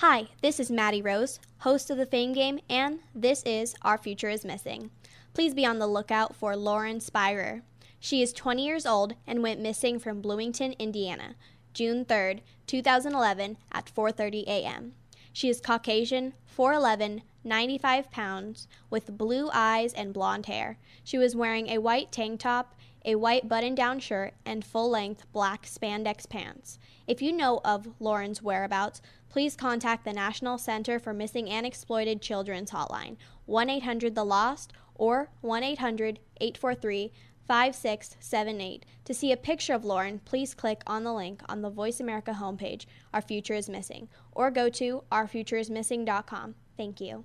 Hi, this is Maddie Rose, host of the Fame Game, and this is Our Future is Missing. Please be on the lookout for Lauren Spierer. She is 20 years old and went missing from Bloomington, Indiana, June 3rd, 2011 at 4:30 a.m. She is Caucasian, 4'11, 95 pounds, with blue eyes and blonde hair. She was wearing a white tank top, a white button down shirt, and full length black spandex pants. If you know of Lauren's whereabouts, please contact the National Center for Missing and Exploited Children's Hotline, 1 800 The Lost, or 1 800 843 5678. To see a picture of Lauren, please click on the link on the Voice America homepage, Our Future is Missing, or go to ourfutureismissing.com. Thank you.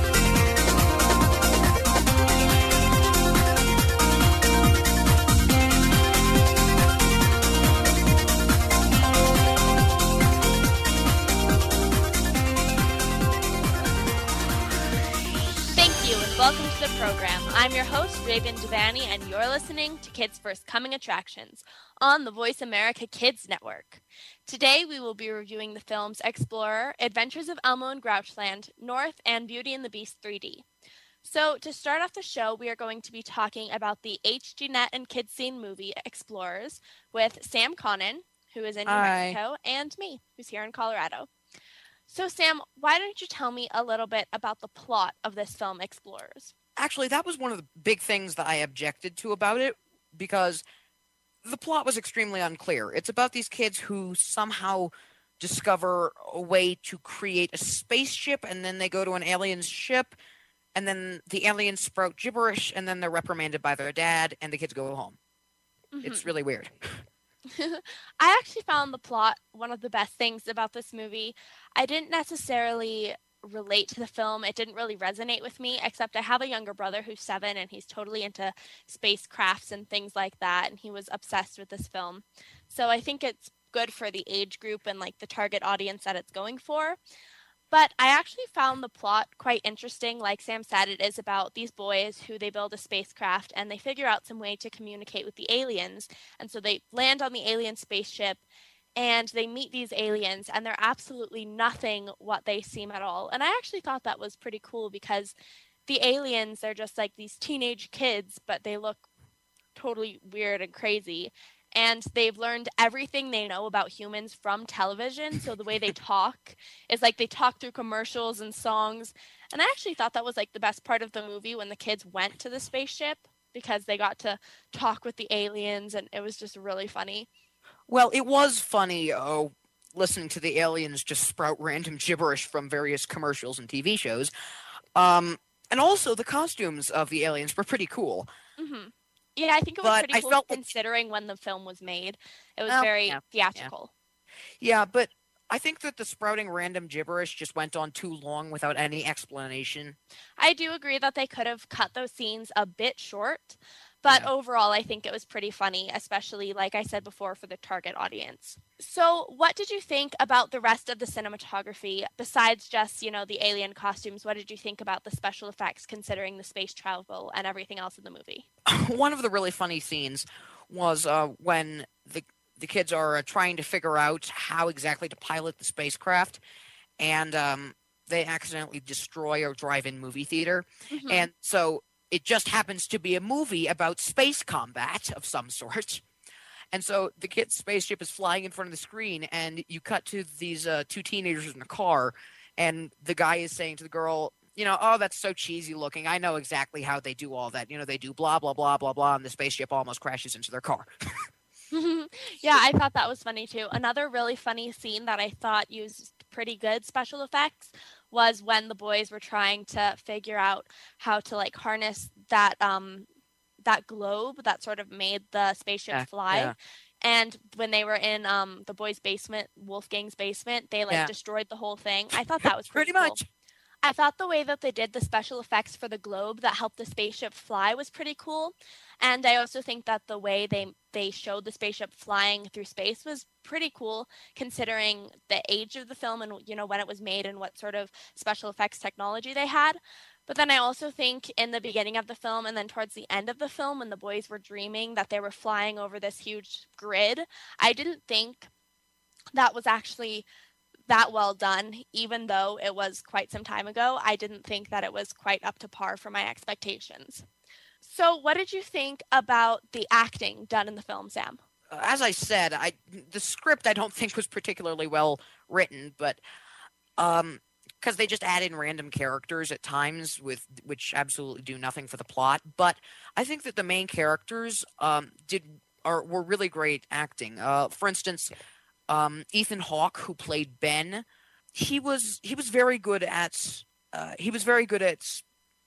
I'm your host, Raven Devanney, and you're listening to Kids First Coming Attractions on the Voice America Kids Network. Today we will be reviewing the films Explorer, Adventures of Elmo and Grouchland, North, and Beauty and the Beast 3D. So, to start off the show, we are going to be talking about the HGNet and Kids Scene movie Explorers with Sam Connon, who is in New Hi. Mexico, and me, who's here in Colorado. So, Sam, why don't you tell me a little bit about the plot of this film, Explorers? Actually, that was one of the big things that I objected to about it because the plot was extremely unclear. It's about these kids who somehow discover a way to create a spaceship and then they go to an alien ship and then the aliens sprout gibberish and then they're reprimanded by their dad and the kids go home. It's Mhm. really weird. I actually found the plot one of the best things about this movie. I didn't necessarily relate to the film. It didn't really resonate with me, except I have a younger brother who's seven and he's totally into spacecrafts and things like that. And he was obsessed with this film. So I think it's good for the age group and like the target audience that it's going for. But I actually found the plot quite interesting. Like Sam said, it is about these boys who they build a spacecraft and they figure out some way to communicate with the aliens. And so they land on the alien spaceship and they meet these aliens and they're absolutely nothing what they seem at all. And I actually thought that was pretty cool because the aliens they're just like these teenage kids but they look totally weird and crazy. And they've learned everything they know about humans from television. So the way they talk is like they talk through commercials and songs. And i actually thought that was like the best part of the movie when the kids went to the spaceship because they got to talk with the aliens and it was just really funny Well, it was funny uh, listening to the aliens just sprout random gibberish from various commercials and TV shows. Um, and also, the costumes of the aliens were pretty cool. hmm Yeah, I think it was But pretty cool like- considering when the film was made. It was Well, very yeah, theatrical. Yeah, but I think that the sprouting random gibberish just went on too long without any explanation. I do agree that they could have cut those scenes a bit short, but Yeah. overall, I think it was pretty funny, especially, like I said before, for the target audience. So, what did you think about the rest of the cinematography besides just, you know, the alien costumes? What did you think about the special effects considering the space travel and everything else in the movie? One of the really funny scenes was uh, when the the kids are uh, trying to figure out how exactly to pilot the spacecraft, and um, they accidentally destroy a drive-in movie theater, Mhm. and so it just happens to be a movie about space combat of some sort. And so the kid's spaceship is flying in front of the screen, and you cut to these uh, two teenagers in a car, and the guy is saying to the girl, you know, oh, that's so cheesy looking. I know exactly how they do all that. You know, they do blah, blah, blah, blah, blah, and the spaceship almost crashes into their car. yeah, I thought that was funny too. Another really funny scene that I thought used pretty good special effects was when the boys were trying to figure out how to like harness that um that globe that sort of made the spaceship Yeah, fly. yeah. And when they were in um the boys' basement, Wolfgang's basement, they like Yeah. destroyed the whole thing. I thought that was Pretty cool. much. I thought the way that they did the special effects for the globe that helped the spaceship fly was pretty cool. And I also think that the way they they showed the spaceship flying through space was pretty cool considering the age of the film and you know when it was made and what sort of special effects technology they had. But then I also think in the beginning of the film and then towards the end of the film when the boys were dreaming that they were flying over this huge grid, I didn't think that was actually that well done, even though it was quite some time ago. I didn't think that it was quite up to par for my expectations. So, what did you think about the acting done in the film, Sam? As I said, I the script I don't think was particularly well written, but um because they just add in random characters at times with which absolutely do nothing for the plot. But I think that the main characters um did are were really great acting. Uh for instance, um Ethan Hawke who played Ben, he was he was very good at uh he was very good at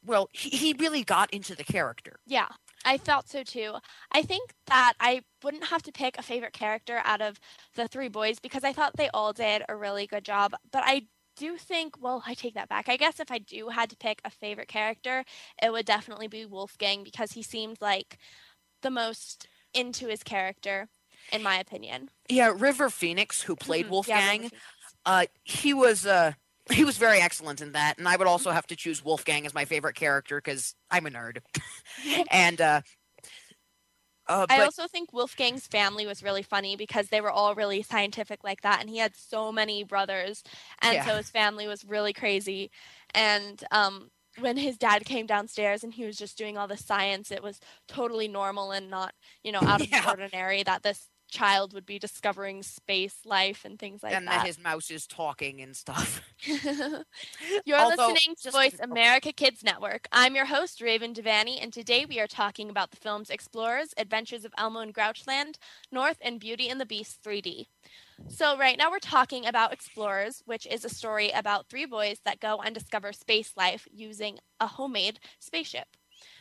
well, he, he really got into the character. Yeah, I felt so too. I think that I wouldn't have to pick a favorite character out of the three boys because I thought they all did a really good job. But I do think, well, I take that back. I guess if I do had to pick a favorite character, it would definitely be Wolfgang because he seemed like the most into his character, in my opinion. Yeah, River Phoenix, who played Mhm. Wolfgang, Phoenix. uh, he was uh, he was very excellent in that, and I would also have to choose Wolfgang as my favorite character because I'm a nerd, and uh, uh, I also think Wolfgang's family was really funny because they were all really scientific like that, and he had so many brothers, and Yeah. so his family was really crazy. And um, when his dad came downstairs and he was just doing all the science, it was totally normal and not, you know, out of Yeah. the ordinary that this child would be discovering space life and things like and that. And that his mouse is talking and stuff. You're Although, listening to Voice America Kids Network. I'm your host, Raven Devanney, and today we are talking about the films Explorers, Adventures of Elmo and Grouchland, North, and Beauty and the Beast 3D. So, right now we're talking about Explorers, which is a story about three boys that go and discover space life using a homemade spaceship.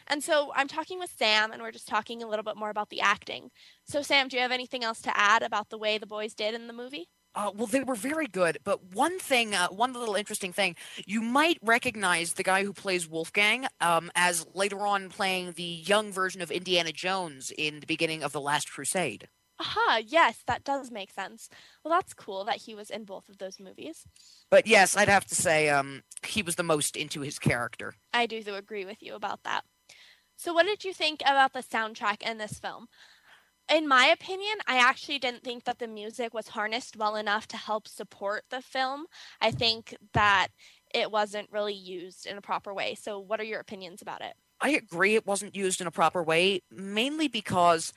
And so I'm talking with Sam, and we're just talking a little bit more about the acting. So, Sam, do you have anything else to add about the way the boys did in the movie? Uh, well, they were very good, but one thing, uh, one little interesting thing, you might recognize the guy who plays Wolfgang um, as later on playing the young version of Indiana Jones in the beginning of the Last Crusade. Aha, yes, that does make sense. Well, that's cool that he was in both of those movies. But yes, I'd have to say um, he was the most into his character. I do agree with you about that. So, what did you think about the soundtrack in this film? In my opinion, I actually didn't think that the music was harnessed well enough to help support the film. I think that it wasn't really used in a proper way. So, what are your opinions about it? I agree it wasn't used in a proper way, mainly because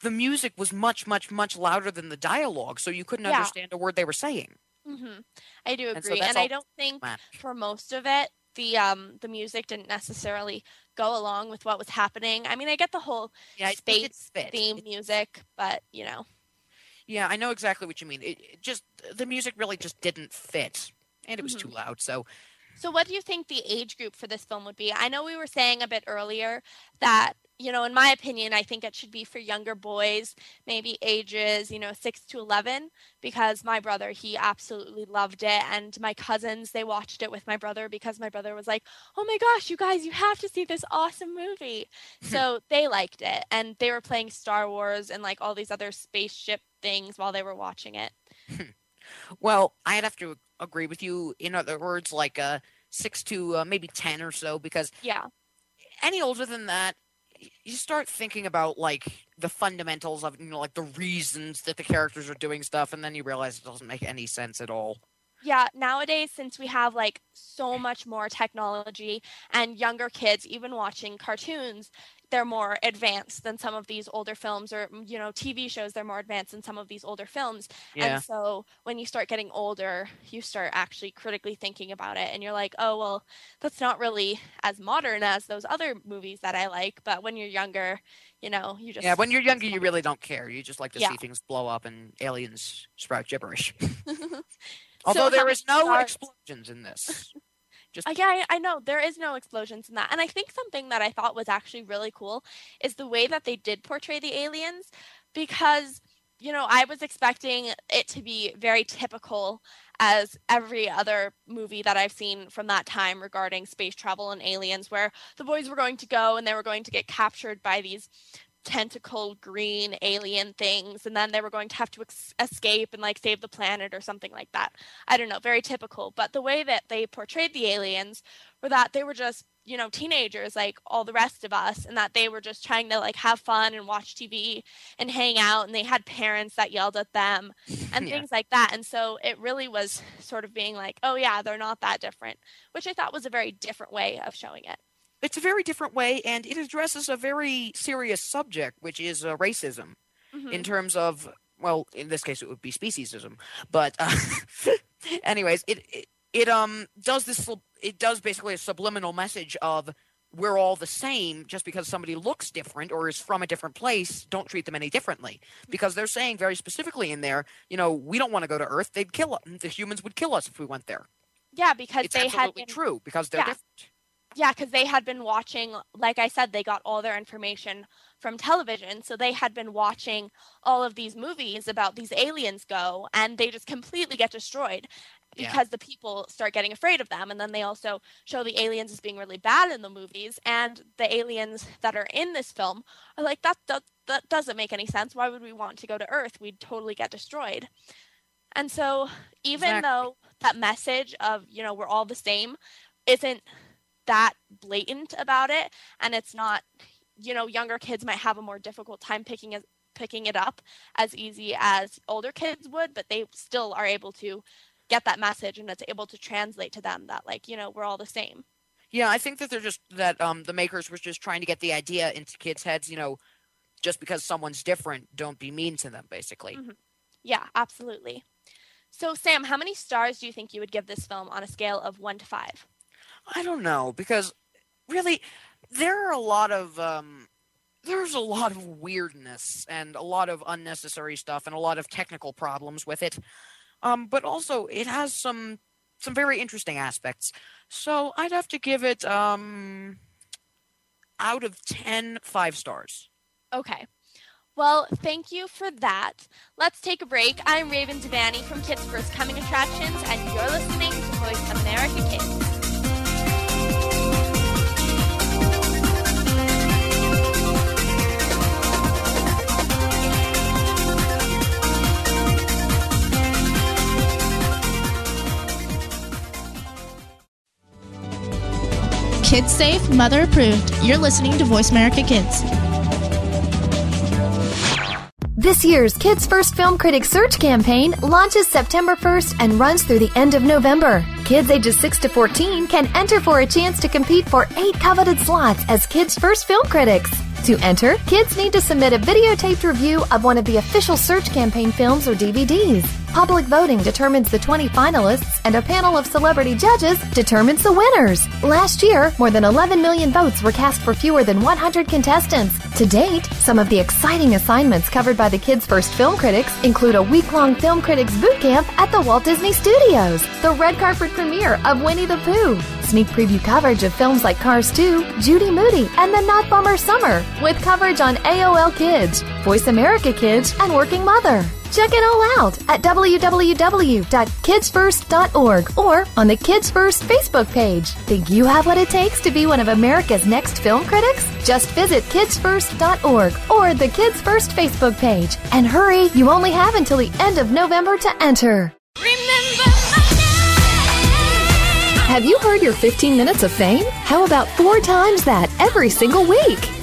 the music was much, much, much louder than the dialogue, so you couldn't Yeah. understand a word they were saying. hmm I do And so agree, and I don't think for most of it the um the music didn't necessarily go along with what was happening. I mean, I get the whole Yeah, it- it didn't space theme It- music, but you know, Yeah, I know exactly what you mean. It, it just the music really just didn't fit, and it was too loud. So So, what do you think the age group for this film would be? I know we were saying a bit earlier that, you know, in my opinion, I think it should be for younger boys, maybe ages, you know, 6 to 11, because my brother, he absolutely loved it. And my cousins, they watched it with my brother because my brother was like, oh my gosh, you guys, you have to see this awesome movie. so, they liked it. And they were playing Star Wars and like all these other spaceship things while they were watching it. Well, I'd have to agree with you. In other words, like uh, six to uh, maybe ten or so, because Yeah. any older than that, you start thinking about like the fundamentals of you know like the reasons that the characters are doing stuff, and then you realize it doesn't make any sense at all. yeah nowadays since we have like so much more technology and younger kids even watching cartoons they're more advanced than some of these older films or mm, you know tv shows they're more advanced than some of these older films Yeah. and so when you start getting older you start actually critically thinking about it and you're like oh well that's not really as modern as those other movies that i like but when you're younger You know, you just Yeah, when you're younger, you really don't care. You just like to Yeah. see things blow up and aliens sprout gibberish. Although how there is no stars- explosions in this. Just Uh, yeah, I, I know there is no explosions in that, and I think something that I thought was actually really cool is the way that they did portray the aliens, because you know I was expecting it to be very typical as every other movie that I've seen from that time regarding space travel and aliens, where the boys were going to go and they were going to get captured by these tentacle green alien things and then they were going to have to ex- escape and like save the planet or something like that. I don't know very typical. But the way that they portrayed the aliens were that they were just you know teenagers like all the rest of us and that they were just trying to like have fun and watch tv and hang out and they had parents that yelled at them and Yeah. things like that. And so it really was sort of being like oh yeah they're not that different which i thought was a very different way of showing it it's a very different way, and it addresses a very serious subject, which is uh, racism. Mhm. in terms of well in this case it would be speciesism but uh, anyways it, it it um does this it does basically a subliminal message of we're all the same just because somebody looks different or is from a different place don't treat them any differently because they're saying very specifically in there you know we don't want to go to earth they'd kill us the humans would kill us if we went there yeah because it's they had absolutely been true because they're yeah. different Yeah, because they had been watching, like I said, they got all their information from television. So they had been watching all of these movies about these aliens go, and they just completely get destroyed Yeah. because the people start getting afraid of them. And then they also show the aliens as being really bad in the movies. And the aliens that are in this film are like, that, that, that doesn't make any sense. Why would we want to go to Earth? We'd totally get destroyed. And so, even Exactly. though that message of, you know, we're all the same isn't that blatant about it and it's not you know younger kids might have a more difficult time picking it picking it up as easy as older kids would but they still are able to get that message and it's able to translate to them that like you know we're all the same Yeah, I think that they're just that um the makers were just trying to get the idea into kids' heads, you know, just because someone's different, don't be mean to them, basically. Mhm. yeah absolutely so sam how many stars do you think you would give this film on a scale of 1 to 5 I don't know because really there are a lot of um there's a lot of weirdness and a lot of unnecessary stuff and a lot of technical problems with it. Um but also it has some some very interesting aspects. So I'd have to give it um out of 10 5 stars. Okay. Well, thank you for that. Let's take a break. I'm Raven Devanney from Kids First Coming Attractions, and you're listening to Voice America Kids. Kids safe, mother approved. You're listening to Voice America Kids. This year's Kids First Film Critics Search campaign launches September 1st and runs through the end of November. Kids ages 6 to 14 can enter for a chance to compete for eight coveted slots as Kids First Film Critics. To enter, kids need to submit a videotaped review of one of the official search campaign films or DVDs. Public voting determines the 20 finalists, and a panel of celebrity judges determines the winners. Last year, more than 11 million votes were cast for fewer than 100 contestants. To date, some of the exciting assignments covered by the Kids First Film Critics include a week long film critics boot camp at the Walt Disney Studios, the red carpet premiere of Winnie the Pooh, sneak preview coverage of films like Cars 2, Judy Moody, and The Not Bummer Summer, with coverage on AOL Kids, Voice America Kids, and Working Mother. Check it all out at www.kidsfirst.org or on the Kids First Facebook page. Think you have what it takes to be one of America's next film critics? Just visit kidsfirst.org or the Kids First Facebook page. And hurry, you only have until the end of November to enter. Have you heard your 15 minutes of fame? How about four times that every single week?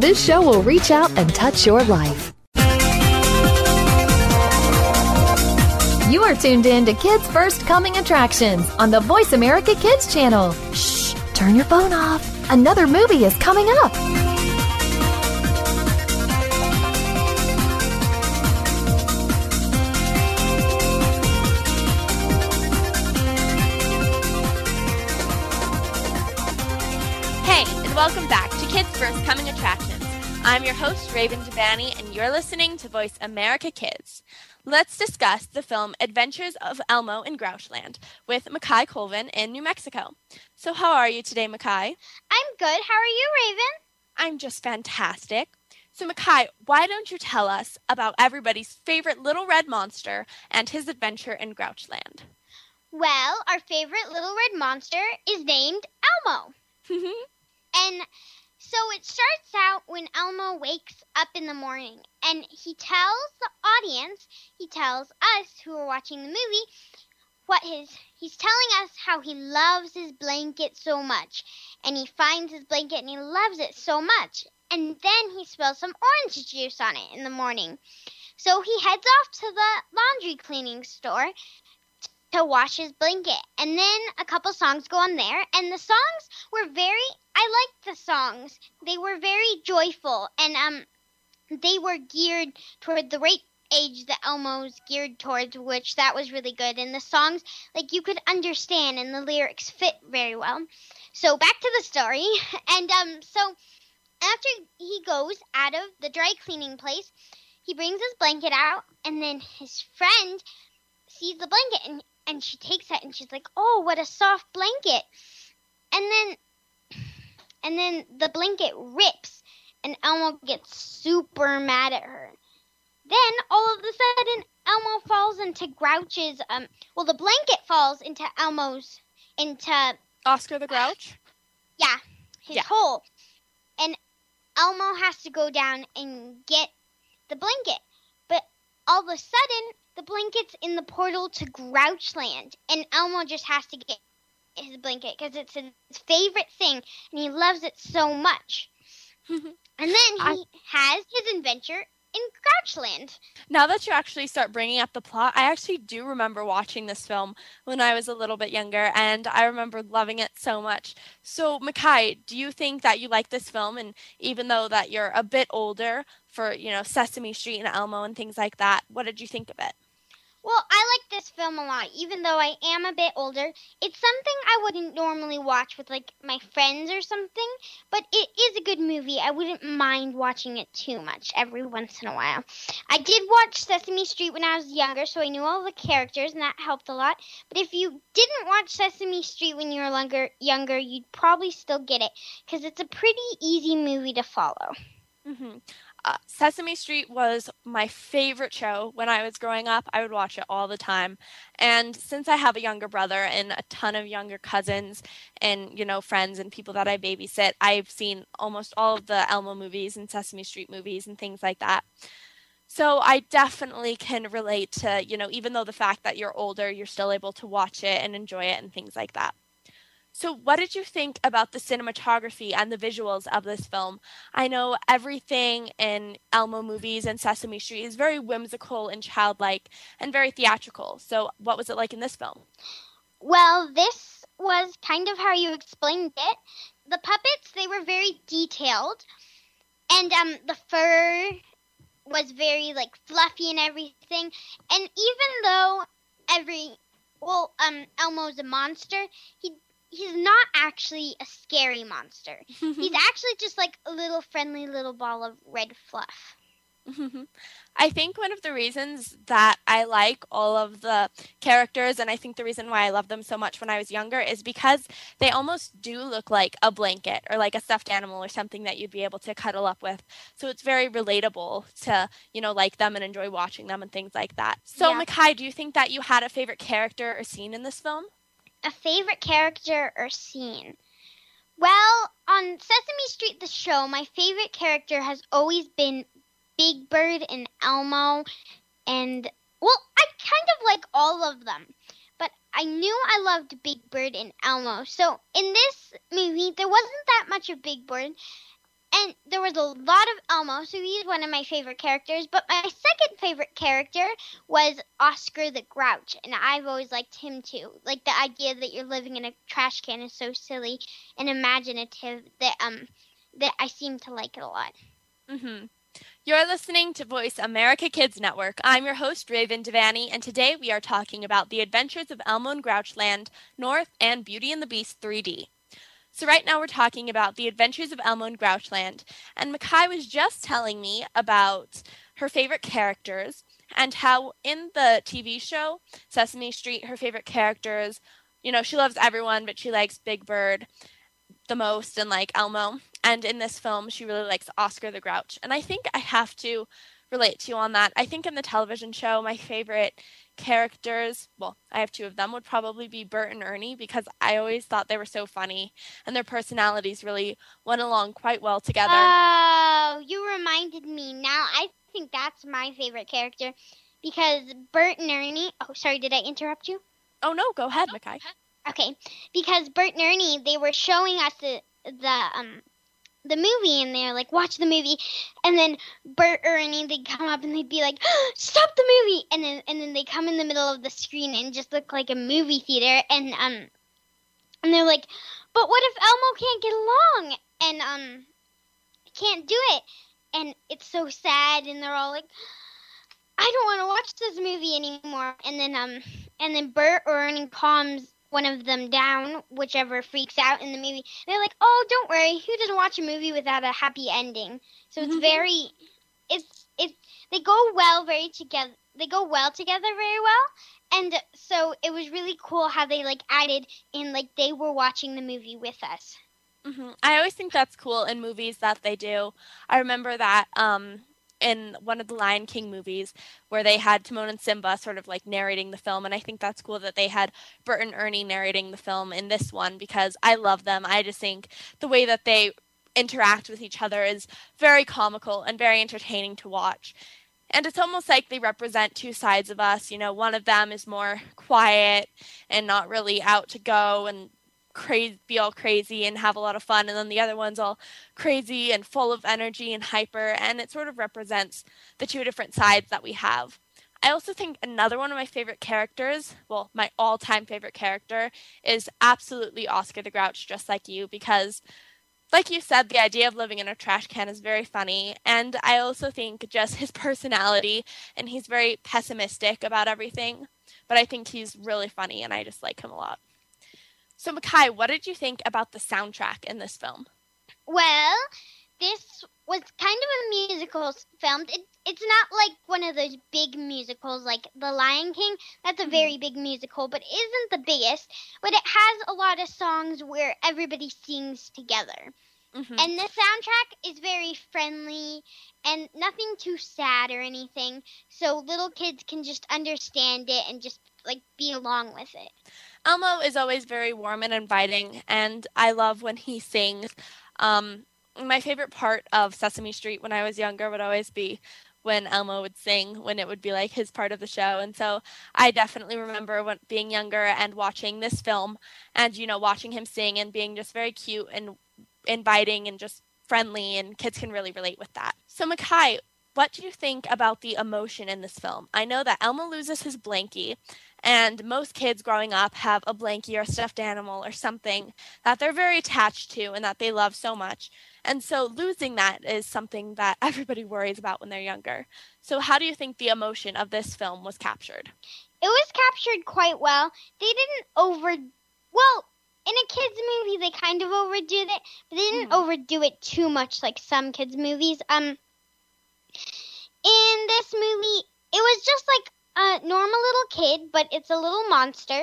this show will reach out and touch your life. You are tuned in to Kids First Coming Attractions on the Voice America Kids channel. Shh, turn your phone off. Another movie is coming up. Hey, and welcome back Kids First Coming Attractions. I'm your host, Raven Devanney, and you're listening to Voice America Kids. Let's discuss the film Adventures of Elmo in Grouchland with Makai Colvin in New Mexico. So, how are you today, Makai? I'm good. How are you, Raven? I'm just fantastic. So, Makai, why don't you tell us about everybody's favorite little red monster and his adventure in Grouchland? Well, our favorite little red monster is named Elmo. And so it starts out when Elmo wakes up in the morning and he tells the audience, he tells us who are watching the movie, what his he's telling us how he loves his blanket so much. And he finds his blanket and he loves it so much. And then he spills some orange juice on it in the morning. So he heads off to the laundry cleaning store to wash his blanket. And then a couple songs go on there, and the songs were very I liked the songs. They were very joyful and um they were geared toward the right age that Elmo's geared towards, which that was really good. And the songs like you could understand and the lyrics fit very well. So back to the story. And um so after he goes out of the dry cleaning place, he brings his blanket out and then his friend sees the blanket and and she takes it and she's like, "Oh, what a soft blanket." And then and then the blanket rips and Elmo gets super mad at her. Then all of a sudden Elmo falls into Grouch's um well the blanket falls into Elmo's into Oscar the Grouch? yeah, his Yeah. hole. And Elmo has to go down and get the blanket. But all of a sudden, the blanket's in the portal to Grouchland. And Elmo just has to get his blanket because it's his favorite thing and he loves it so much. and then he I- has his adventure in Grouchland. Now that you actually start bringing up the plot, I actually do remember watching this film when I was a little bit younger, and I remember loving it so much. So, Makai, do you think that you like this film, and even though that you're a bit older for, you know, Sesame Street and Elmo and things like that, what did you think of it? Well, I like this film a lot, even though I am a bit older. It's something I wouldn't normally watch with like my friends or something, but it is a good movie. I wouldn't mind watching it too much every once in a while. I did watch Sesame Street when I was younger, so I knew all the characters, and that helped a lot. But if you didn't watch Sesame Street when you were younger, younger, you'd probably still get it because it's a pretty easy movie to follow. hmm Uh, Sesame Street was my favorite show when I was growing up. I would watch it all the time. And since I have a younger brother and a ton of younger cousins and, you know, friends and people that I babysit, I've seen almost all of the Elmo movies and Sesame Street movies and things like that. So I definitely can relate to, you know, even though the fact that you're older, you're still able to watch it and enjoy it and things like that. So, what did you think about the cinematography and the visuals of this film? I know everything in Elmo movies and Sesame Street is very whimsical and childlike and very theatrical. So, what was it like in this film? Well, this was kind of how you explained it. The puppets, they were very detailed. And um the fur was very like fluffy and everything. And even though every well, um Elmo's a monster, he he's not actually a scary monster. He's actually just like a little friendly little ball of red fluff. I think one of the reasons that I like all of the characters, and I think the reason why I love them so much when I was younger, is because they almost do look like a blanket or like a stuffed animal or something that you'd be able to cuddle up with. So it's very relatable to, you know, like them and enjoy watching them and things like that. So, Yeah. Makai, do you think that you had a favorite character or scene in this film? A favorite character or scene? Well, on Sesame Street, the show, my favorite character has always been Big Bird and Elmo. And, well, I kind of like all of them. But I knew I loved Big Bird and Elmo. So in this movie, there wasn't that much of Big Bird. And there was a lot of Elmo, so he's one of my favorite characters. But my second favorite character was Oscar the Grouch, and I've always liked him too. Like the idea that you're living in a trash can is so silly and imaginative that um that I seem to like it a lot. Mm-hmm. You're listening to Voice America Kids Network. I'm your host, Raven Devanney, and today we are talking about the adventures of Elmo and Grouchland, North, and Beauty and the Beast 3D. So, right now we're talking about the adventures of Elmo and Grouchland, and Makai was just telling me about her favorite characters and how in the TV show Sesame Street, her favorite characters, you know, she loves everyone, but she likes Big Bird the most and like Elmo. And in this film, she really likes Oscar the Grouch. And I think I have to relate to you on that. I think in the television show, my favorite characters, well, I have two of them, would probably be Bert and Ernie because I always thought they were so funny and their personalities really went along quite well together. Oh, you reminded me. Now I think that's my favorite character because Bert and Ernie. Oh, sorry, did I interrupt you? oh no, go ahead, Makai. Okay, because Bert and Ernie they were showing us the the um the movie and they're like watch the movie and then Bert or Ernie they'd come up and they'd be like stop the movie! And then and then they come in the middle of the screen and just look like a movie theater and um and they're like but what if Elmo can't get along? And um can't do it. And it's so sad and they're all like I don't want to watch this movie anymore. And then um and then Bert or Ernie calms one of them down, whichever freaks out in the movie. They're like, "Oh, don't worry. Who doesn't watch a movie without a happy ending?" So it's Mhm. very, it's it's they go well very together. They go well together very well, and so it was really cool how they like added in like they were watching the movie with us. hmm I always think that's cool in movies that they do. I remember that um, in one of the Lion King movies where they had Timon and Simba sort of like narrating the film, and I think that's cool that they had Bert and Ernie narrating the film in this one because I love them. I just think the way that they interact with each other is very comical and very entertaining to watch. And it's almost like they represent two sides of us. You know, one of them is more quiet and not really out to go and crazy be all crazy and have a lot of fun and then the other one's all crazy and full of energy and hyper and it sort of represents the two different sides that we have. I also think another one of my favorite characters well my all-time favorite character is absolutely oscar the grouch just like you because like you said the idea of living in a trash can is very funny and i also think just his personality and he's very pessimistic about everything but i think he's really funny and i just like him a lot so, Makai, what did you think about the soundtrack in this film? Well, this was kind of a musical film. It, it's not like one of those big musicals like The Lion King. That's a very big musical, but isn't the biggest. But it has a lot of songs where everybody sings together. Mhm. And the soundtrack is very friendly and nothing too sad or anything. So little kids can just understand it and just like be along with it. Elmo is always very warm and inviting, and I love when he sings. Um, my favorite part of Sesame Street when I was younger would always be when Elmo would sing, when it would be like his part of the show. And so I definitely remember when being younger and watching this film and, you know, watching him sing and being just very cute and inviting and just friendly, and kids can really relate with that. So, Makai, what do you think about the emotion in this film? I know that Elmo loses his blankie, and most kids growing up have a blankie or a stuffed animal or something that they're very attached to and that they love so much. And so losing that is something that everybody worries about when they're younger. So, how do you think the emotion of this film was captured? It was captured quite well. They didn't over well, in a kids movie they kind of overdo it, but they didn't Mhm. overdo it too much like some kids movies. Um in this movie, it was just like a normal little kid, but it's a little monster,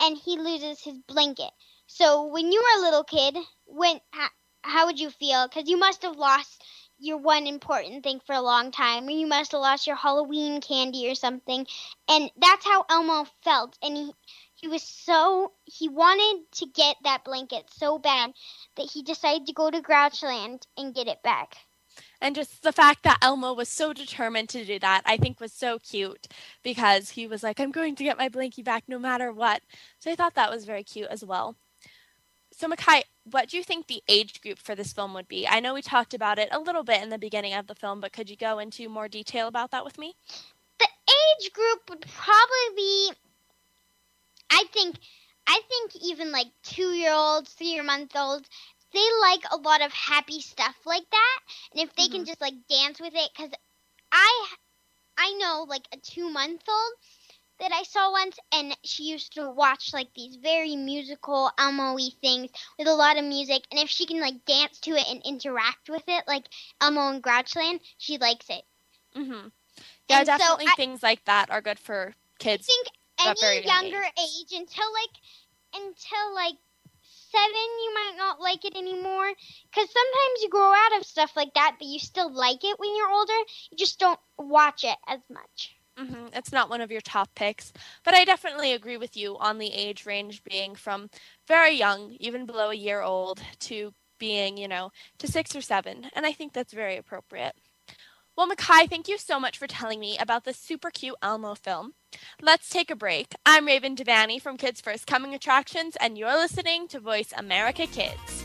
and he loses his blanket. So when you were a little kid, when how, how would you feel? Because you must have lost your one important thing for a long time, or you must have lost your Halloween candy or something. And that's how Elmo felt. And he he was so he wanted to get that blanket so bad that he decided to go to Grouchland and get it back. And just the fact that Elmo was so determined to do that, I think was so cute because he was like, I'm going to get my blankie back no matter what. So I thought that was very cute as well. So, Makai, what do you think the age group for this film would be? I know we talked about it a little bit in the beginning of the film, but could you go into more detail about that with me? The age group would probably be, I think, I think even like two year olds, three month olds, they like a lot of happy stuff like that. And if they mm-hmm. can just like dance with it, because I, I know like a two month old that I saw once, and she used to watch like these very musical Elmo-y things with a lot of music. And if she can like dance to it and interact with it, like Elmo and Grouchland, she likes it. Mhm. Yeah, and definitely so things I, like that are good for kids. I think any younger age. age until like until like seven, you might not like it anymore. Because sometimes you grow out of stuff like that, but you still like it when you're older. You just don't watch it as much. Mm-hmm. It's not one of your top picks, but I definitely agree with you on the age range being from very young, even below a year old, to being, you know, to six or seven. And I think that's very appropriate. Well, Makai, thank you so much for telling me about this super cute Elmo film. Let's take a break. I'm Raven Devanney from Kids First Coming Attractions, and you're listening to Voice America Kids.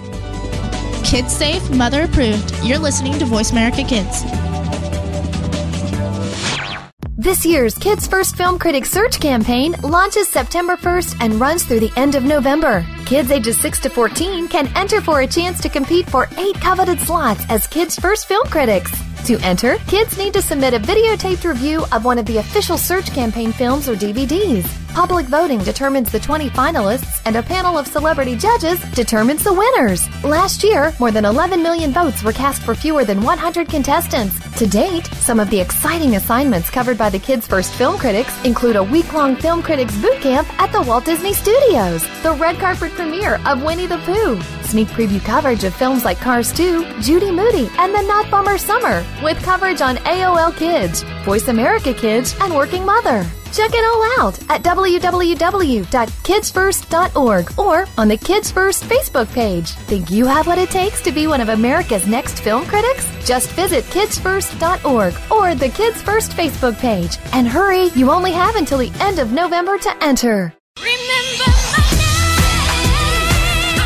Kids safe, mother approved. You're listening to Voice America Kids. This year's Kids First Film Critics Search campaign launches September 1st and runs through the end of November. Kids ages 6 to 14 can enter for a chance to compete for eight coveted slots as Kids First Film Critics. To enter, kids need to submit a videotaped review of one of the official search campaign films or DVDs. Public voting determines the 20 finalists, and a panel of celebrity judges determines the winners. Last year, more than 11 million votes were cast for fewer than 100 contestants. To date, some of the exciting assignments covered by the Kids First Film Critics include a week long film critics boot camp at the Walt Disney Studios, the red carpet premiere of Winnie the Pooh, sneak preview coverage of films like Cars 2, Judy Moody, and The Not Bummer Summer, with coverage on AOL Kids, Voice America Kids, and Working Mother. Check it all out at www.kidsfirst.org or on the Kids First Facebook page. Think you have what it takes to be one of America's next film critics? Just visit kidsfirst.org or the Kids First Facebook page. And hurry, you only have until the end of November to enter.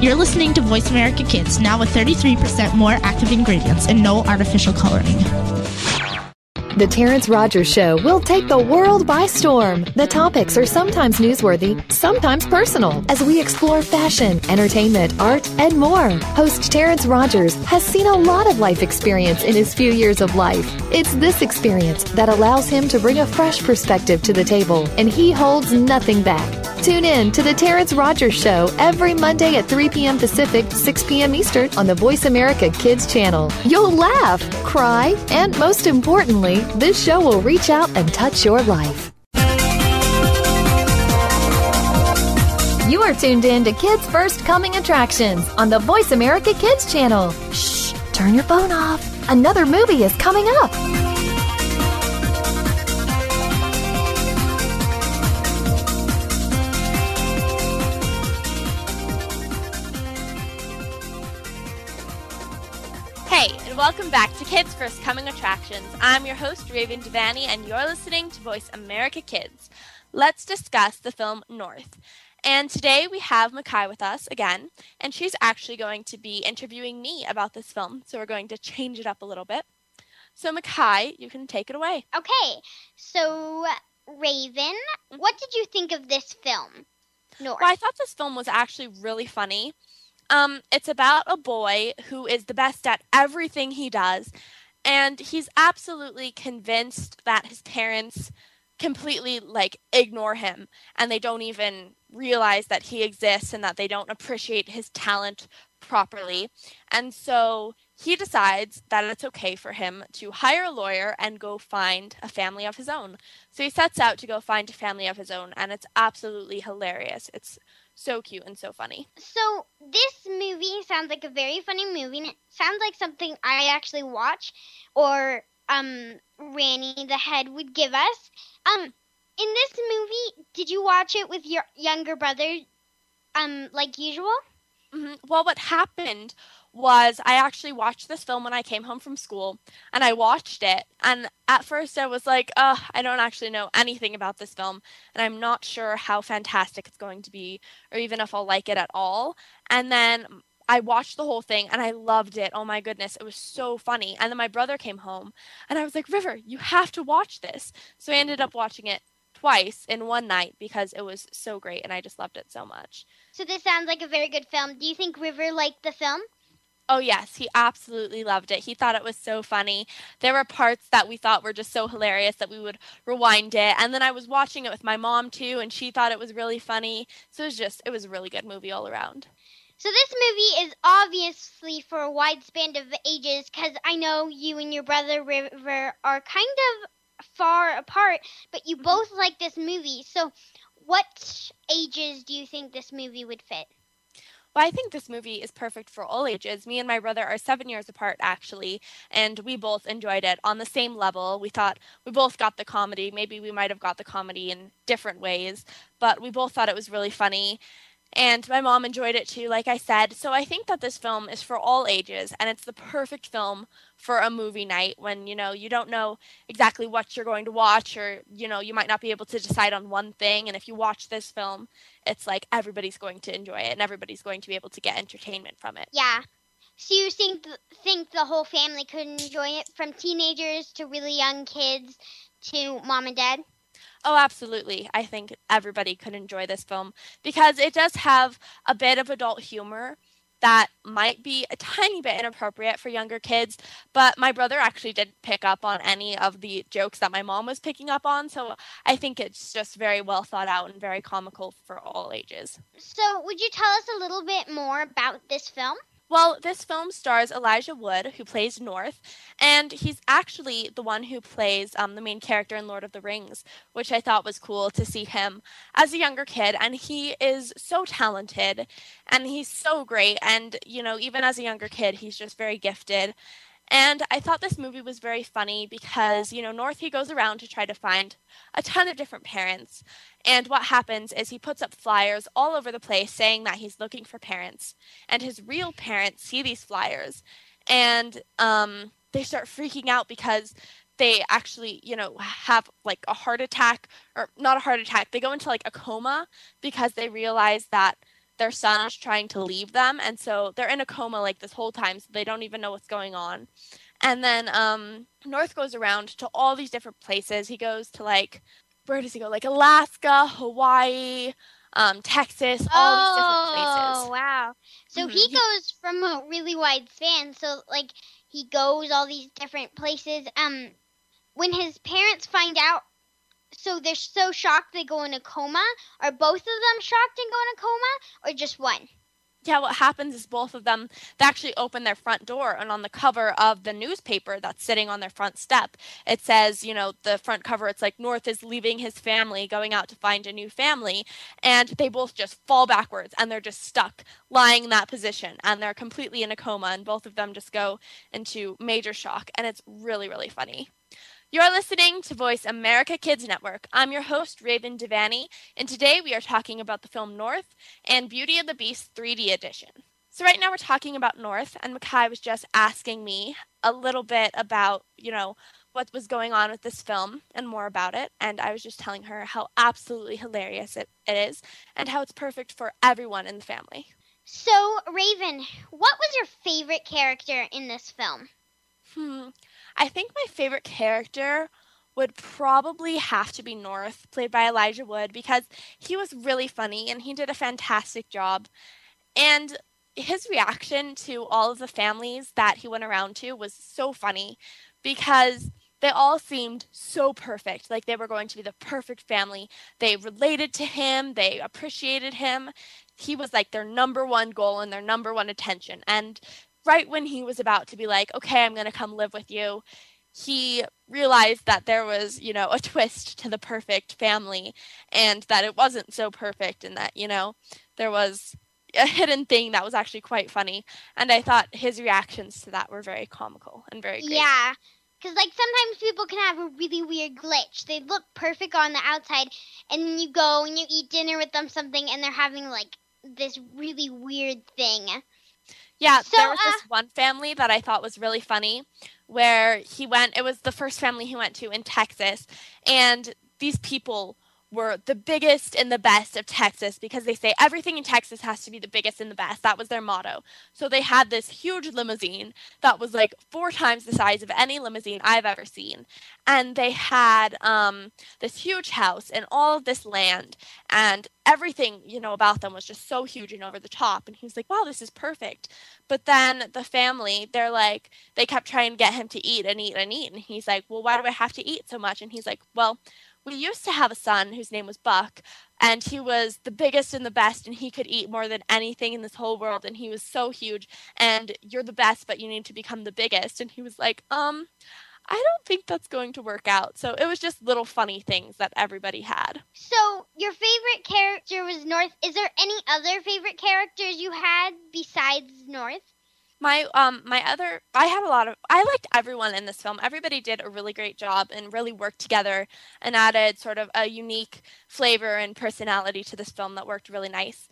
You're listening to Voice America Kids, now with 33% more active ingredients and no artificial coloring. The Terrence Rogers Show will take the world by storm. The topics are sometimes newsworthy, sometimes personal, as we explore fashion, entertainment, art, and more. Host Terrence Rogers has seen a lot of life experience in his few years of life. It's this experience that allows him to bring a fresh perspective to the table, and he holds nothing back. Tune in to the Terrence Rogers Show every Monday at 3 p.m. Pacific, 6 p.m. Eastern on the Voice America Kids channel. You'll laugh, cry, and most importantly, this show will reach out and touch your life. You are tuned in to Kids First Coming Attractions on the Voice America Kids channel. Shh, turn your phone off. Another movie is coming up. Welcome back to Kids First Coming Attractions. I'm your host, Raven Devanney, and you're listening to Voice America Kids. Let's discuss the film North. And today we have Makai with us again, and she's actually going to be interviewing me about this film. So we're going to change it up a little bit. So, Makai, you can take it away. Okay, so Raven, what did you think of this film? North. Well, I thought this film was actually really funny. Um, it's about a boy who is the best at everything he does, and he's absolutely convinced that his parents completely like ignore him and they don't even realize that he exists and that they don't appreciate his talent properly. And so he decides that it's okay for him to hire a lawyer and go find a family of his own. So he sets out to go find a family of his own, and it's absolutely hilarious. It's so cute and so funny. So this movie sounds like a very funny movie. And it sounds like something I actually watch, or um, Ranny the head would give us. Um, in this movie, did you watch it with your younger brother, um, like usual? hmm Well, what happened was I actually watched this film when I came home from school, and I watched it. And at first, I was like, "Uh, I don't actually know anything about this film, and I'm not sure how fantastic it's going to be, or even if I'll like it at all." And then I watched the whole thing, and I loved it. Oh my goodness, it was so funny. And then my brother came home, and I was like, "River, you have to watch this." So I ended up watching it twice in one night because it was so great, and I just loved it so much. So this sounds like a very good film. Do you think River liked the film? Oh, yes, he absolutely loved it. He thought it was so funny. There were parts that we thought were just so hilarious that we would rewind it. And then I was watching it with my mom too, and she thought it was really funny. So it was just, it was a really good movie all around. So this movie is obviously for a wide span of ages because I know you and your brother River are kind of far apart, but you mm-hmm. both like this movie. So what ages do you think this movie would fit? Well, I think this movie is perfect for all ages. Me and my brother are seven years apart, actually, and we both enjoyed it on the same level. We thought we both got the comedy. Maybe we might have got the comedy in different ways, but we both thought it was really funny. And my mom enjoyed it too, like I said. So I think that this film is for all ages, and it's the perfect film for a movie night when, you know, you don't know exactly what you're going to watch, or, you know, you might not be able to decide on one thing. And if you watch this film, it's like everybody's going to enjoy it, and everybody's going to be able to get entertainment from it. Yeah. So you think think the whole family could enjoy it, from teenagers to really young kids to mom and dad? Oh, absolutely. I think everybody could enjoy this film because it does have a bit of adult humor that might be a tiny bit inappropriate for younger kids, but my brother actually didn't pick up on any of the jokes that my mom was picking up on, so I think it's just very well thought out and very comical for all ages. So, would you tell us a little bit more about this film? Well, this film stars Elijah Wood, who plays North, and he's actually the one who plays um, the main character in Lord of the Rings, which I thought was cool to see him as a younger kid. And he is so talented and he's so great. And, you know, even as a younger kid, he's just very gifted. And I thought this movie was very funny because, you know, North he goes around to try to find a ton of different parents. And what happens is he puts up flyers all over the place saying that he's looking for parents. And his real parents see these flyers and um, they start freaking out because they actually, you know, have like a heart attack or not a heart attack. They go into like a coma because they realize that their son is trying to leave them and so they're in a coma like this whole time so they don't even know what's going on and then um north goes around to all these different places he goes to like where does he go like alaska hawaii um texas all these different places Oh, wow. So Mhm. he He- goes from a really wide span. So, like, he goes all these different places. Um, when his parents find out so they're so shocked they go in a coma? Are both of them shocked and go in a coma, or just one? yeah, what happens is both of them they actually open their front door, and on the cover of the newspaper that's sitting on their front step, it says, you know, the front cover, it's like North is leaving his family, going out to find a new family, and they both just fall backwards and they're just stuck lying in that position, and they're completely in a coma, and both of them just go into major shock, and it's really, really funny. You're listening to Voice America Kids Network. I'm your host, Raven Devanney, and today we are talking about the film North and Beauty and the Beast 3D edition. So right now we're talking about North, and Makai was just asking me a little bit about, you know, what was going on with this film and more about it. And I was just telling her how absolutely hilarious it, it is and how it's perfect for everyone in the family. So, Raven, what was your favorite character in this film? Hmm. I think my favorite character would probably have to be North, played by Elijah Wood, because he was really funny and he did a fantastic job. And his reaction to all of the families that he went around to was so funny because they all seemed so perfect. Like they were going to be the perfect family. They related to him. They appreciated him. He was like their number one goal and their number one attention. And right when he was about to be like, okay, I'm going to come live with you, he realized that there was, you know, a twist to the perfect family and that it wasn't so perfect and that, you know, there was a hidden thing that was actually quite funny. And I thought his reactions to that were very comical and very great. Yeah. Because, like, sometimes people can have a really weird glitch. They look perfect on the outside, and then you go and you eat dinner with them something, and they're having, like, this really weird thing. Yeah, So, there was uh, this one family that I thought was really funny where he went, it was the first family he went to in Texas, and these people were the biggest and the best of Texas because they say everything in Texas has to be the biggest and the best. That was their motto. So they had this huge limousine that was like four times the size of any limousine I've ever seen. And they had um, this huge house and all of this land and everything, you know, about them was just so huge and over the top. And he was like, wow, this is perfect. But then the family, they're like, they kept trying to get him to eat and eat and eat. And he's like, well, why do I have to eat so much? And he's like, well, we used to have a son whose name was Buck, and he was the biggest and the best, and he could eat more than anything in this whole world, and he was so huge. And you're the best, but you need to become the biggest. And he was like, um, I don't think that's going to work out. So it was just little funny things that everybody had. So, your favorite character was North. Is there any other favorite characters you had besides North? My um my other I had a lot of I liked everyone in this film. Everybody did a really great job and really worked together and added sort of a unique flavor and personality to this film that worked really nice.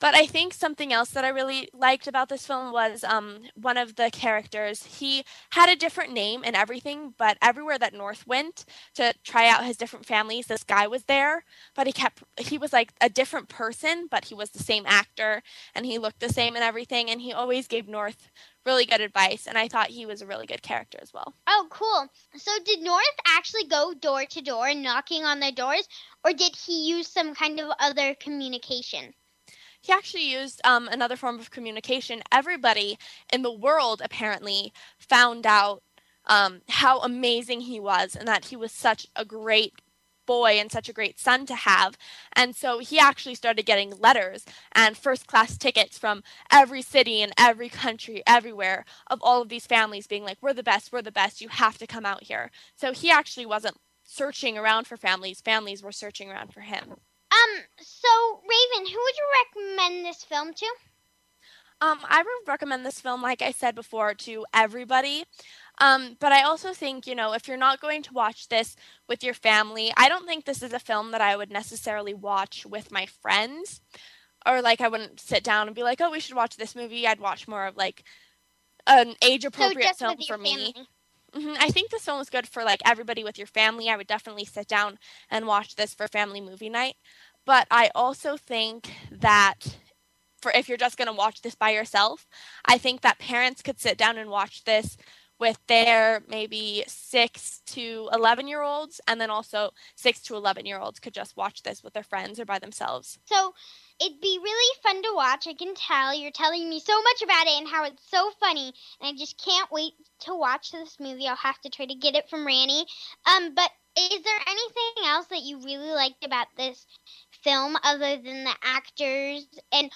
But I think something else that I really liked about this film was um, one of the characters. He had a different name and everything, but everywhere that North went to try out his different families, this guy was there. But he kept, he was like a different person, but he was the same actor and he looked the same and everything. And he always gave North really good advice. And I thought he was a really good character as well. Oh, cool. So, did North actually go door to door knocking on their doors, or did he use some kind of other communication? He actually used um, another form of communication. Everybody in the world apparently found out um, how amazing he was and that he was such a great boy and such a great son to have. And so he actually started getting letters and first class tickets from every city and every country, everywhere, of all of these families being like, We're the best, we're the best, you have to come out here. So he actually wasn't searching around for families, families were searching around for him. Um, so Raven, who would you recommend this film to? Um, I would recommend this film, like I said before, to everybody. Um, but I also think, you know, if you're not going to watch this with your family, I don't think this is a film that I would necessarily watch with my friends. Or like I wouldn't sit down and be like, oh, we should watch this movie. I'd watch more of like an age appropriate just film for me. Family. hmm I think this film was good for like everybody with your family. I would definitely sit down and watch this for family movie night. But I also think that for if you're just going to watch this by yourself, I think that parents could sit down and watch this with their maybe 6 to 11 year olds and then also 6 to 11 year olds could just watch this with their friends or by themselves. So it'd be really fun to watch. I can tell you're telling me so much about it and how it's so funny, and I just can't wait to watch this movie. I'll have to try to get it from Ranny. Um, but is there anything else that you really liked about this film other than the actors and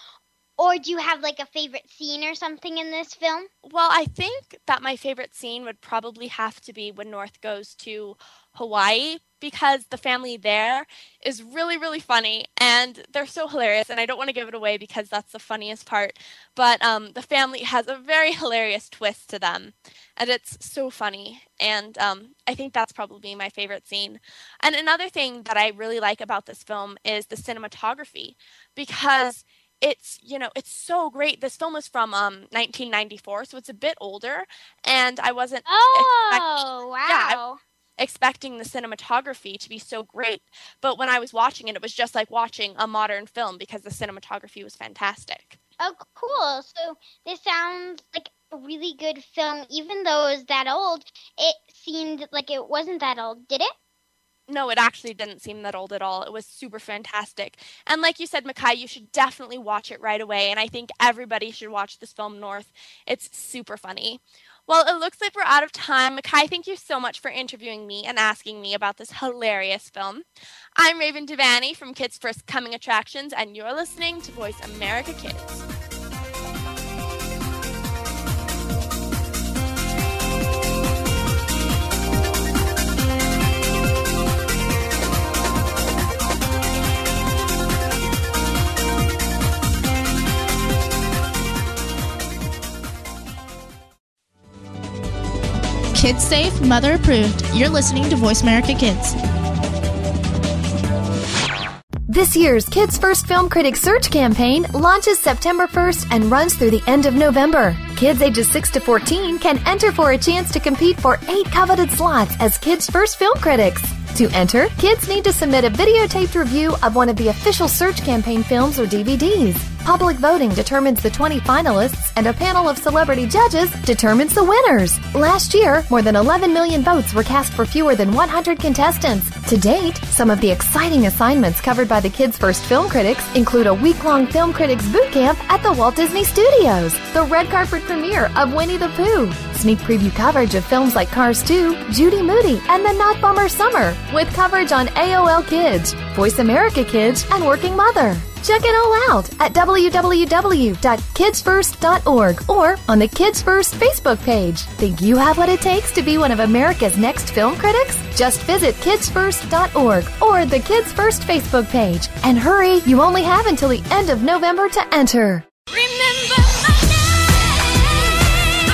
or do you have like a favorite scene or something in this film? Well, I think that my favorite scene would probably have to be when North goes to Hawaii because the family there is really, really funny and they're so hilarious. And I don't want to give it away because that's the funniest part. But um, the family has a very hilarious twist to them and it's so funny. And um, I think that's probably my favorite scene. And another thing that I really like about this film is the cinematography because it's you know it's so great this film is from um 1994 so it's a bit older and i wasn't oh wow yeah, expecting the cinematography to be so great. But when I was watching it, it was just like watching a modern film because the cinematography was fantastic. Oh, cool. So this sounds like a really good film. Even though it was that old, it seemed like it wasn't that old, did it? No, it actually didn't seem that old at all. It was super fantastic. And like you said, Makai, you should definitely watch it right away. And I think everybody should watch this film, North. It's super funny. Well, it looks like we're out of time. Makai, thank you so much for interviewing me and asking me about this hilarious film. I'm Raven Devanney from Kids First Coming Attractions, and you're listening to Voice America Kids. Kids safe, mother approved. You're listening to Voice America Kids. This year's Kids First Film Critics Search campaign launches September 1st and runs through the end of November. Kids ages 6 to 14 can enter for a chance to compete for eight coveted slots as Kids First Film Critics. To enter, kids need to submit a videotaped review of one of the official search campaign films or DVDs. Public voting determines the 20 finalists, and a panel of celebrity judges determines the winners. Last year, more than 11 million votes were cast for fewer than 100 contestants. To date, some of the exciting assignments covered by the Kids First Film Critics include a week long film critics boot camp at the Walt Disney Studios, the red carpet premiere of Winnie the Pooh, sneak preview coverage of films like Cars 2, Judy Moody, and The Not Bummer Summer, with coverage on AOL Kids, Voice America Kids, and Working Mother. Check it all out at www.kidsfirst.org or on the Kids First Facebook page. Think you have what it takes to be one of America's next film critics? Just visit kidsfirst.org or the Kids First Facebook page. And hurry, you only have until the end of November to enter.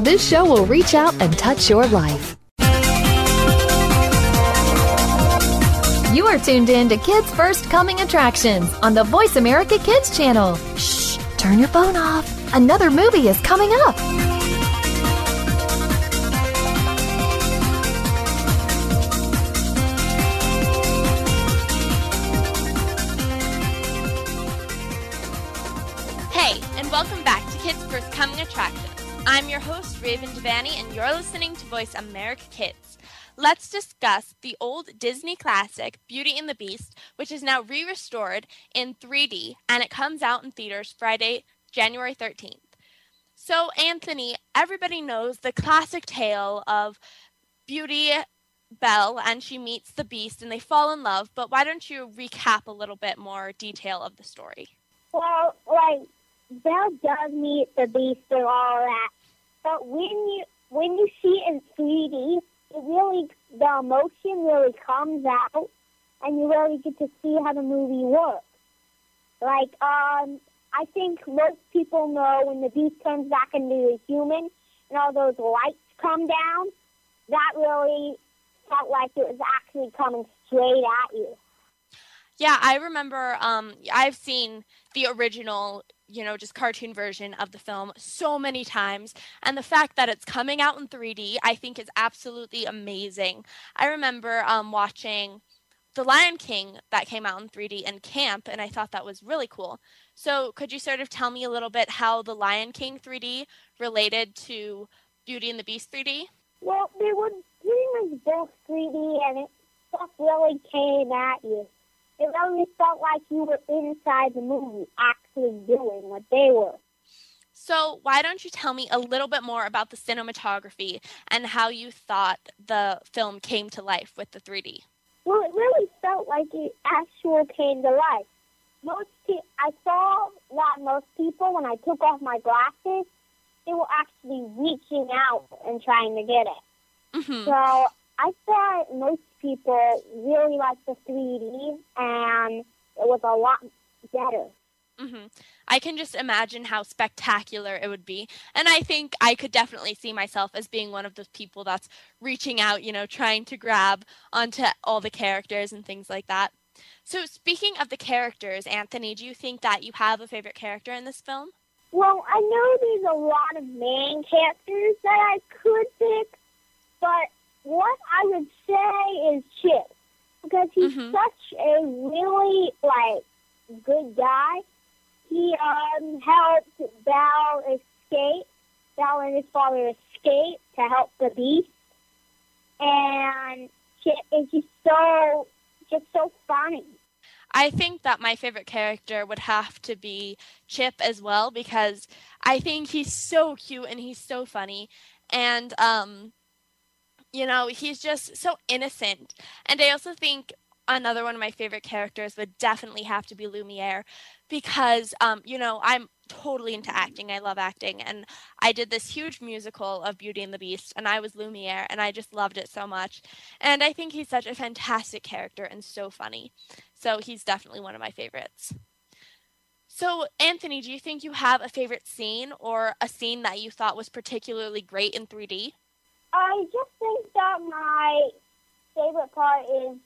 this show will reach out and touch your life. You are tuned in to Kids First Coming Attractions on the Voice America Kids channel. Shh, turn your phone off. Another movie is coming up. Hey, and welcome back to Kids First Coming Attractions. I'm your host, Raven Devanney, and you're listening to Voice America Kids. Let's discuss the old Disney classic, Beauty and the Beast, which is now re restored in 3D and it comes out in theaters Friday, January 13th. So, Anthony, everybody knows the classic tale of Beauty Belle and she meets the Beast and they fall in love, but why don't you recap a little bit more detail of the story? Well, like Belle does meet the beast and all that, but when you when you see it in 3D, it really the emotion really comes out, and you really get to see how the movie works. Like, um, I think most people know when the beast turns back into a human and all those lights come down, that really felt like it was actually coming straight at you. Yeah, I remember um I've seen the original, you know, just cartoon version of the film so many times and the fact that it's coming out in 3D I think is absolutely amazing. I remember um watching The Lion King that came out in 3D in camp and I thought that was really cool. So, could you sort of tell me a little bit how The Lion King 3D related to Beauty and the Beast 3D? Well, they were much both 3D and it stuff really came at you. It really felt like you were inside the movie, actually doing what they were. So, why don't you tell me a little bit more about the cinematography and how you thought the film came to life with the 3D? Well, it really felt like it actually came to life. Most pe- I saw that most people, when I took off my glasses, they were actually reaching out and trying to get it. Mm-hmm. So I thought most people really liked the 3D, and it was a lot better. Hmm I can just imagine how spectacular it would be. And I think I could definitely see myself as being one of those people that's reaching out, you know, trying to grab onto all the characters and things like that. So, speaking of the characters, Anthony, do you think that you have a favorite character in this film? Well, I know there's a lot of main characters that I could pick, but what I would say is Chip because he's Mhm. such a really like good guy. He um helped Belle escape. Belle and his father escape to help the beast, and is just so just so funny. I think that my favorite character would have to be Chip as well because I think he's so cute and he's so funny and um you know he's just so innocent and I also think another one of my favorite characters would definitely have to be Lumiere because um you know I'm totally into acting I love acting and I did this huge musical of Beauty and the Beast and I was Lumiere and I just loved it so much and I think he's such a fantastic character and so funny so he's definitely one of my favorites. So, Anthony, do you think you have a favorite scene or a scene that you thought was particularly great in 3D? I just think that my favorite part is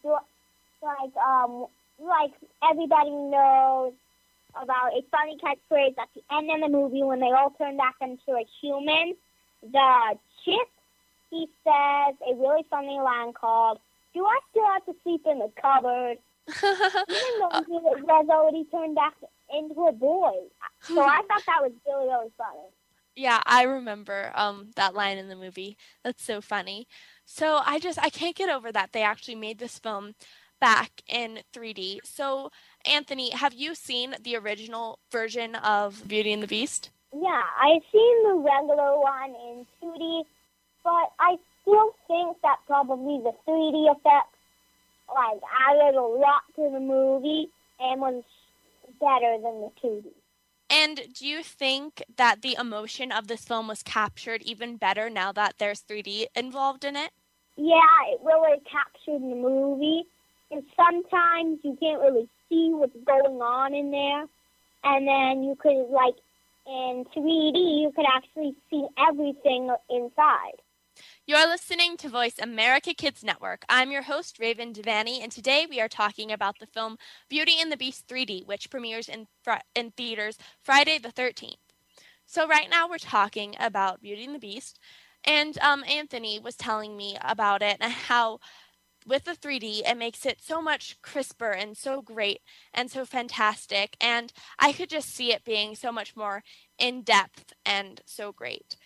like um like everybody knows about a funny catchphrase at the end of the movie when they all turn back into a human. The chip he says a really funny line called "Do I still have to sleep in the cupboard?" Even though he was already turned back into a boy. So I thought that was really really funny. Yeah, I remember um that line in the movie. That's so funny. So I just I can't get over that they actually made this film back in 3D. So Anthony, have you seen the original version of Beauty and the Beast? Yeah, I've seen the regular one in 2D, but I still think that probably the 3D effects like added a lot to the movie and was better than the 2D. And do you think that the emotion of this film was captured even better now that there's 3D involved in it? Yeah, it really captured the movie, and sometimes you can't really see what's going on in there, and then you could like in 3D you could actually see everything inside. You're listening to Voice America Kids Network. I'm your host, Raven Devanney, and today we are talking about the film Beauty and the Beast 3D, which premieres in, fr- in theaters Friday the 13th. So, right now we're talking about Beauty and the Beast, and um, Anthony was telling me about it and how with the 3D, it makes it so much crisper and so great and so fantastic. And I could just see it being so much more in depth and so great.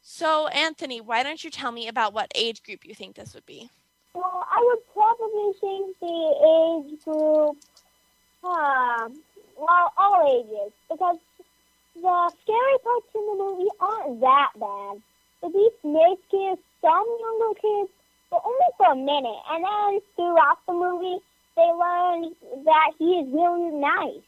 So, Anthony, why don't you tell me about what age group you think this would be? Well, I would probably think the age group, um, well, all ages, because the scary parts in the movie aren't that bad. The beast may scare some younger kids, but only for a minute, and then throughout the movie, they learn that he is really nice.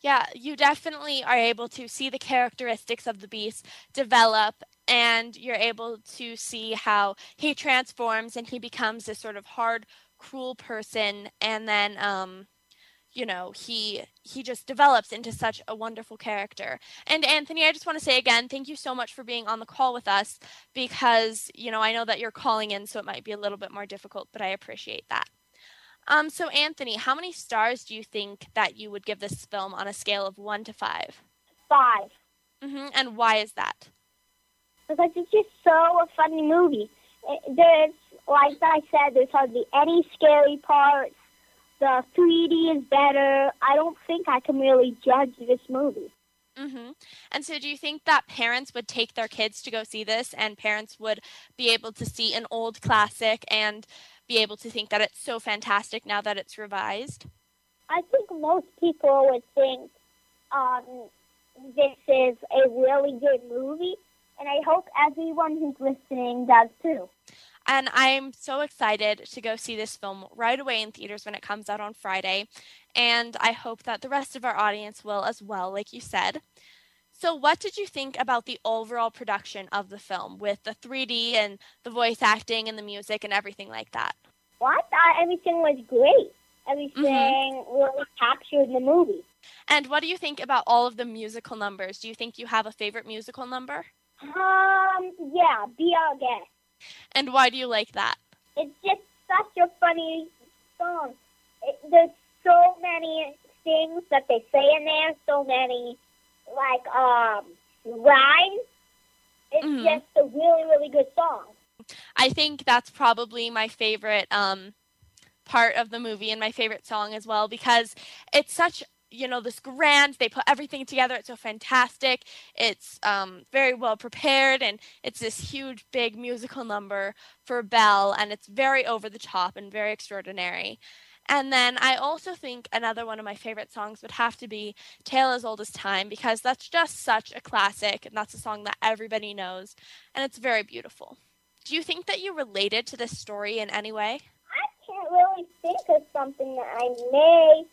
Yeah, you definitely are able to see the characteristics of the beast develop and you're able to see how he transforms and he becomes this sort of hard, cruel person and then um you know he he just develops into such a wonderful character and anthony i just want to say again thank you so much for being on the call with us because you know i know that you're calling in so it might be a little bit more difficult but i appreciate that um, so anthony how many stars do you think that you would give this film on a scale of one to five 5 mm-hmm. and why is that because it's just so a funny movie. There's, like I said, there's hardly any scary parts. The 3D is better. I don't think I can really judge this movie. Mm-hmm. And so, do you think that parents would take their kids to go see this, and parents would be able to see an old classic and be able to think that it's so fantastic now that it's revised? I think most people would think um, this is a really good movie and I hope everyone who's listening does too. And I'm so excited to go see this film right away in theaters when it comes out on Friday. And I hope that the rest of our audience will as well, like you said. So, what did you think about the overall production of the film with the 3D and the voice acting and the music and everything like that? Well, I thought everything was great. Everything mm-hmm. really captured the movie. And what do you think about all of the musical numbers? Do you think you have a favorite musical number? Um, yeah, Be Our Guest. And why do you like that? It's just such a funny song. It, there's so many things that they say in there, so many, like, um, rhymes. It's mm-hmm. just a really, really good song. I think that's probably my favorite um, part of the movie and my favorite song as well because it's such you know this grand they put everything together it's so fantastic it's um, very well prepared and it's this huge big musical number for belle and it's very over the top and very extraordinary and then I also think another one of my favorite songs would have to be Tale as Old as Time because that's just such a classic and that's a song that everybody knows and it's very beautiful. Do you think that you related to this story in any way? I can't really think of something that I may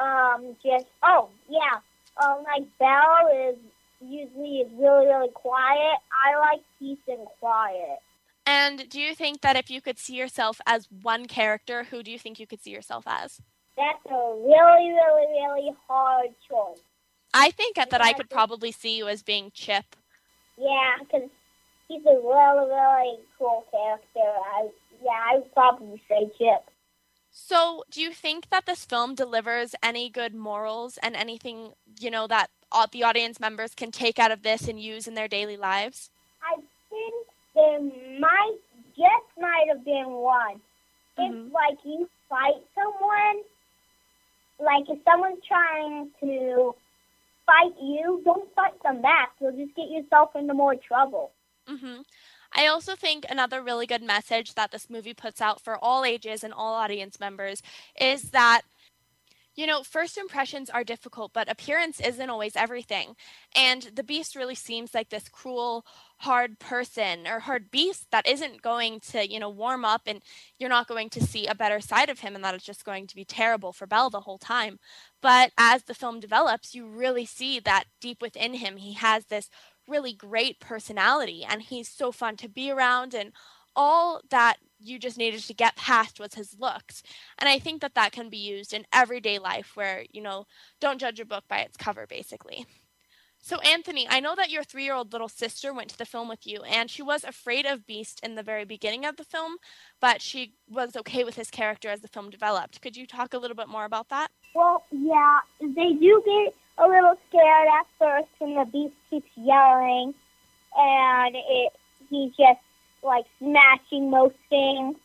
um, just oh yeah, um, like Belle is usually is really really quiet. I like peace and quiet. And do you think that if you could see yourself as one character, who do you think you could see yourself as? That's a really really really hard choice. I think that I could probably see you as being Chip. Yeah, because he's a really really cool character. I yeah, I would probably say Chip. So, do you think that this film delivers any good morals and anything, you know, that the audience members can take out of this and use in their daily lives? I think there might, just might have been one. Mm-hmm. If, like, you fight someone, like, if someone's trying to fight you, don't fight them back. You'll just get yourself into more trouble. Mm-hmm. I also think another really good message that this movie puts out for all ages and all audience members is that you know, first impressions are difficult, but appearance isn't always everything. And the beast really seems like this cruel, hard person or hard beast that isn't going to, you know, warm up and you're not going to see a better side of him and that it's just going to be terrible for Belle the whole time. But as the film develops, you really see that deep within him, he has this really great personality and he's so fun to be around and all that you just needed to get past was his looks. And i think that that can be used in everyday life where you know don't judge a book by its cover basically. So anthony i know that your three-year-old little sister went to the film with you and she was afraid of beast in the very beginning of the film but she was okay with his character as the film developed. Could you talk a little bit more about that? Well yeah they do get a little scared at first when the beast keeps yelling, and it he's just like smashing most things.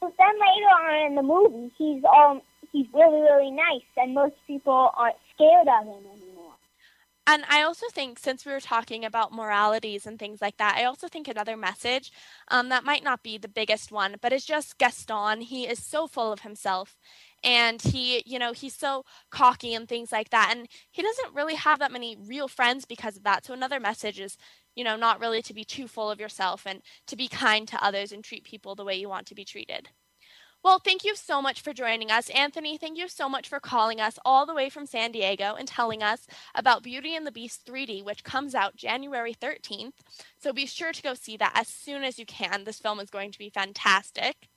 But then later on in the movie, he's um he's really really nice, and most people aren't scared of him anymore. And I also think, since we were talking about moralities and things like that, I also think another message um, that might not be the biggest one, but is just Gaston. He is so full of himself and he you know he's so cocky and things like that and he doesn't really have that many real friends because of that so another message is you know not really to be too full of yourself and to be kind to others and treat people the way you want to be treated Well, thank you so much for joining us. Anthony, thank you so much for calling us all the way from San Diego and telling us about Beauty and the Beast 3D, which comes out January 13th. So be sure to go see that as soon as you can. This film is going to be fantastic.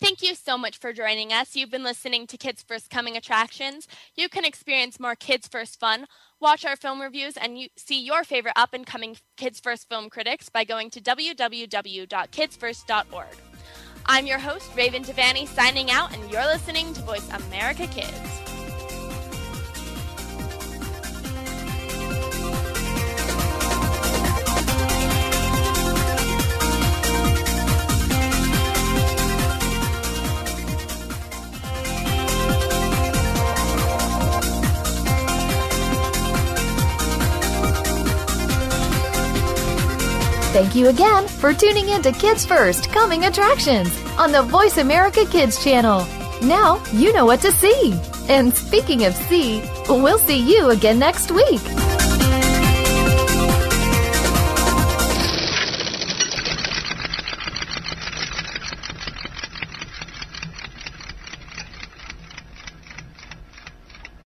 Thank you so much for joining us. You've been listening to Kids First Coming Attractions. You can experience more Kids First fun, watch our film reviews, and you see your favorite up and coming Kids First film critics by going to www.kidsfirst.org. I'm your host, Raven Devanney, signing out, and you're listening to Voice America Kids. Thank you again for tuning in to Kids First Coming Attractions on the Voice America Kids channel. Now you know what to see. And speaking of see, we'll see you again next week.